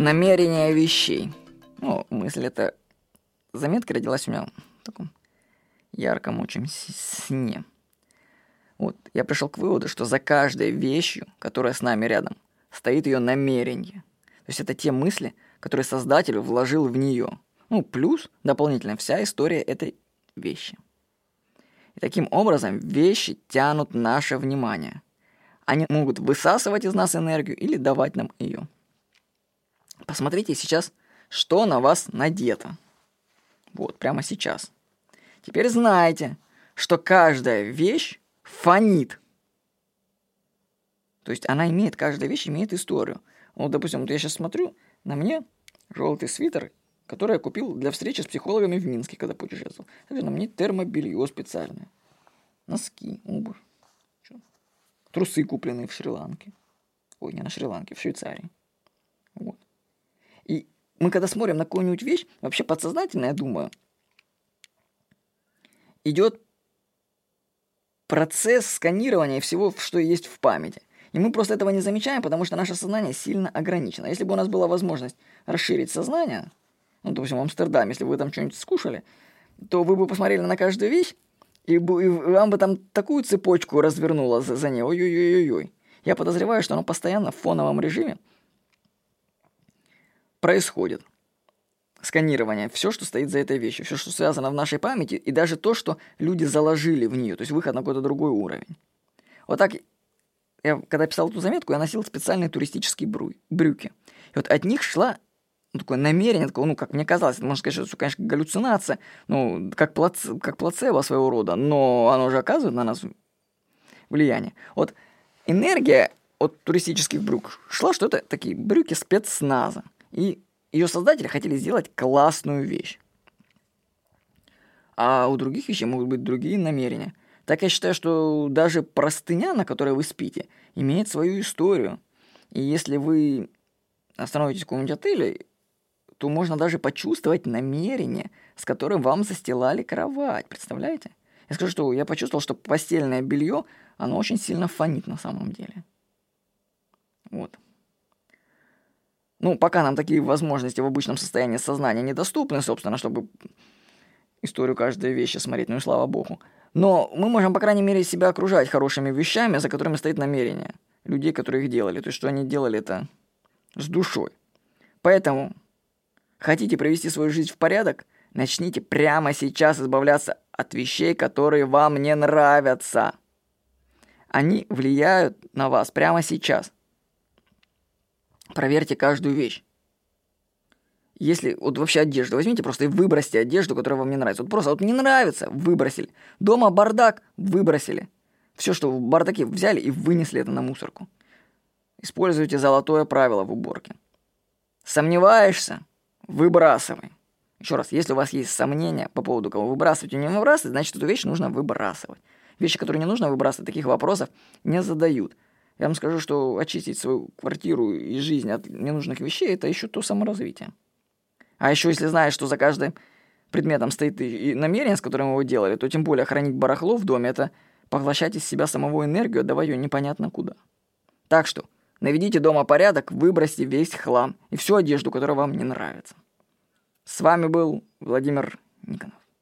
намерение вещей. Ну, мысль эта заметка родилась у меня в таком ярком очень сне. Вот, я пришел к выводу, что за каждой вещью, которая с нами рядом, стоит ее намерение. То есть это те мысли, которые создатель вложил в нее. Ну, плюс дополнительно вся история этой вещи. И таким образом вещи тянут наше внимание. Они могут высасывать из нас энергию или давать нам ее. Посмотрите сейчас, что на вас надето. Вот, прямо сейчас. Теперь знаете, что каждая вещь фонит. То есть она имеет, каждая вещь имеет историю. Вот, допустим, вот я сейчас смотрю, на мне желтый свитер, который я купил для встречи с психологами в Минске, когда путешествовал. Это на мне термобелье специальное. Носки, обувь. Что? Трусы, купленные в Шри-Ланке. Ой, не на Шри-Ланке, в Швейцарии. Вот. И мы когда смотрим на какую-нибудь вещь, вообще подсознательно, я думаю, идет процесс сканирования всего, что есть в памяти. И мы просто этого не замечаем, потому что наше сознание сильно ограничено. Если бы у нас была возможность расширить сознание, ну, допустим, в Амстердаме, если бы вы там что-нибудь скушали, то вы бы посмотрели на каждую вещь, и, бы, и вам бы там такую цепочку развернуло за, за ней. Ой-ой-ой-ой. Я подозреваю, что оно постоянно в фоновом режиме происходит сканирование, все, что стоит за этой вещью, все, что связано в нашей памяти, и даже то, что люди заложили в нее, то есть выход на какой-то другой уровень. Вот так, я когда писал эту заметку, я носил специальные туристические брю, брюки. И вот от них шла ну, такое намерение, такое, ну, как мне казалось, это, можно сказать, что это, конечно, галлюцинация, ну, как, плац, как плацебо своего рода, но оно же оказывает на нас влияние. Вот энергия от туристических брюк шла, что это такие брюки спецназа. И ее создатели хотели сделать классную вещь. А у других вещей могут быть другие намерения. Так я считаю, что даже простыня, на которой вы спите, имеет свою историю. И если вы остановитесь в каком-нибудь отеле, то можно даже почувствовать намерение, с которым вам застилали кровать. Представляете? Я скажу, что я почувствовал, что постельное белье, оно очень сильно фонит на самом деле. Вот. Ну, пока нам такие возможности в обычном состоянии сознания недоступны, собственно, чтобы историю каждой вещи смотреть, ну и слава богу. Но мы можем, по крайней мере, себя окружать хорошими вещами, за которыми стоит намерение людей, которые их делали. То есть, что они делали это с душой. Поэтому, хотите привести свою жизнь в порядок, начните прямо сейчас избавляться от вещей, которые вам не нравятся. Они влияют на вас прямо сейчас – проверьте каждую вещь. Если вот вообще одежду возьмите просто и выбросьте одежду, которая вам не нравится. Вот просто вот не нравится, выбросили. Дома бардак, выбросили. Все, что в бардаке взяли и вынесли это на мусорку. Используйте золотое правило в уборке. Сомневаешься? Выбрасывай. Еще раз, если у вас есть сомнения по поводу кого выбрасывать и не выбрасывать, значит, эту вещь нужно выбрасывать. Вещи, которые не нужно выбрасывать, таких вопросов не задают. Я вам скажу, что очистить свою квартиру и жизнь от ненужных вещей – это еще то саморазвитие. А еще если знаешь, что за каждым предметом стоит и намерение, с которым его делали, то тем более хранить барахло в доме – это поглощать из себя самого энергию, отдавая ее непонятно куда. Так что наведите дома порядок, выбросьте весь хлам и всю одежду, которая вам не нравится. С вами был Владимир Никонов.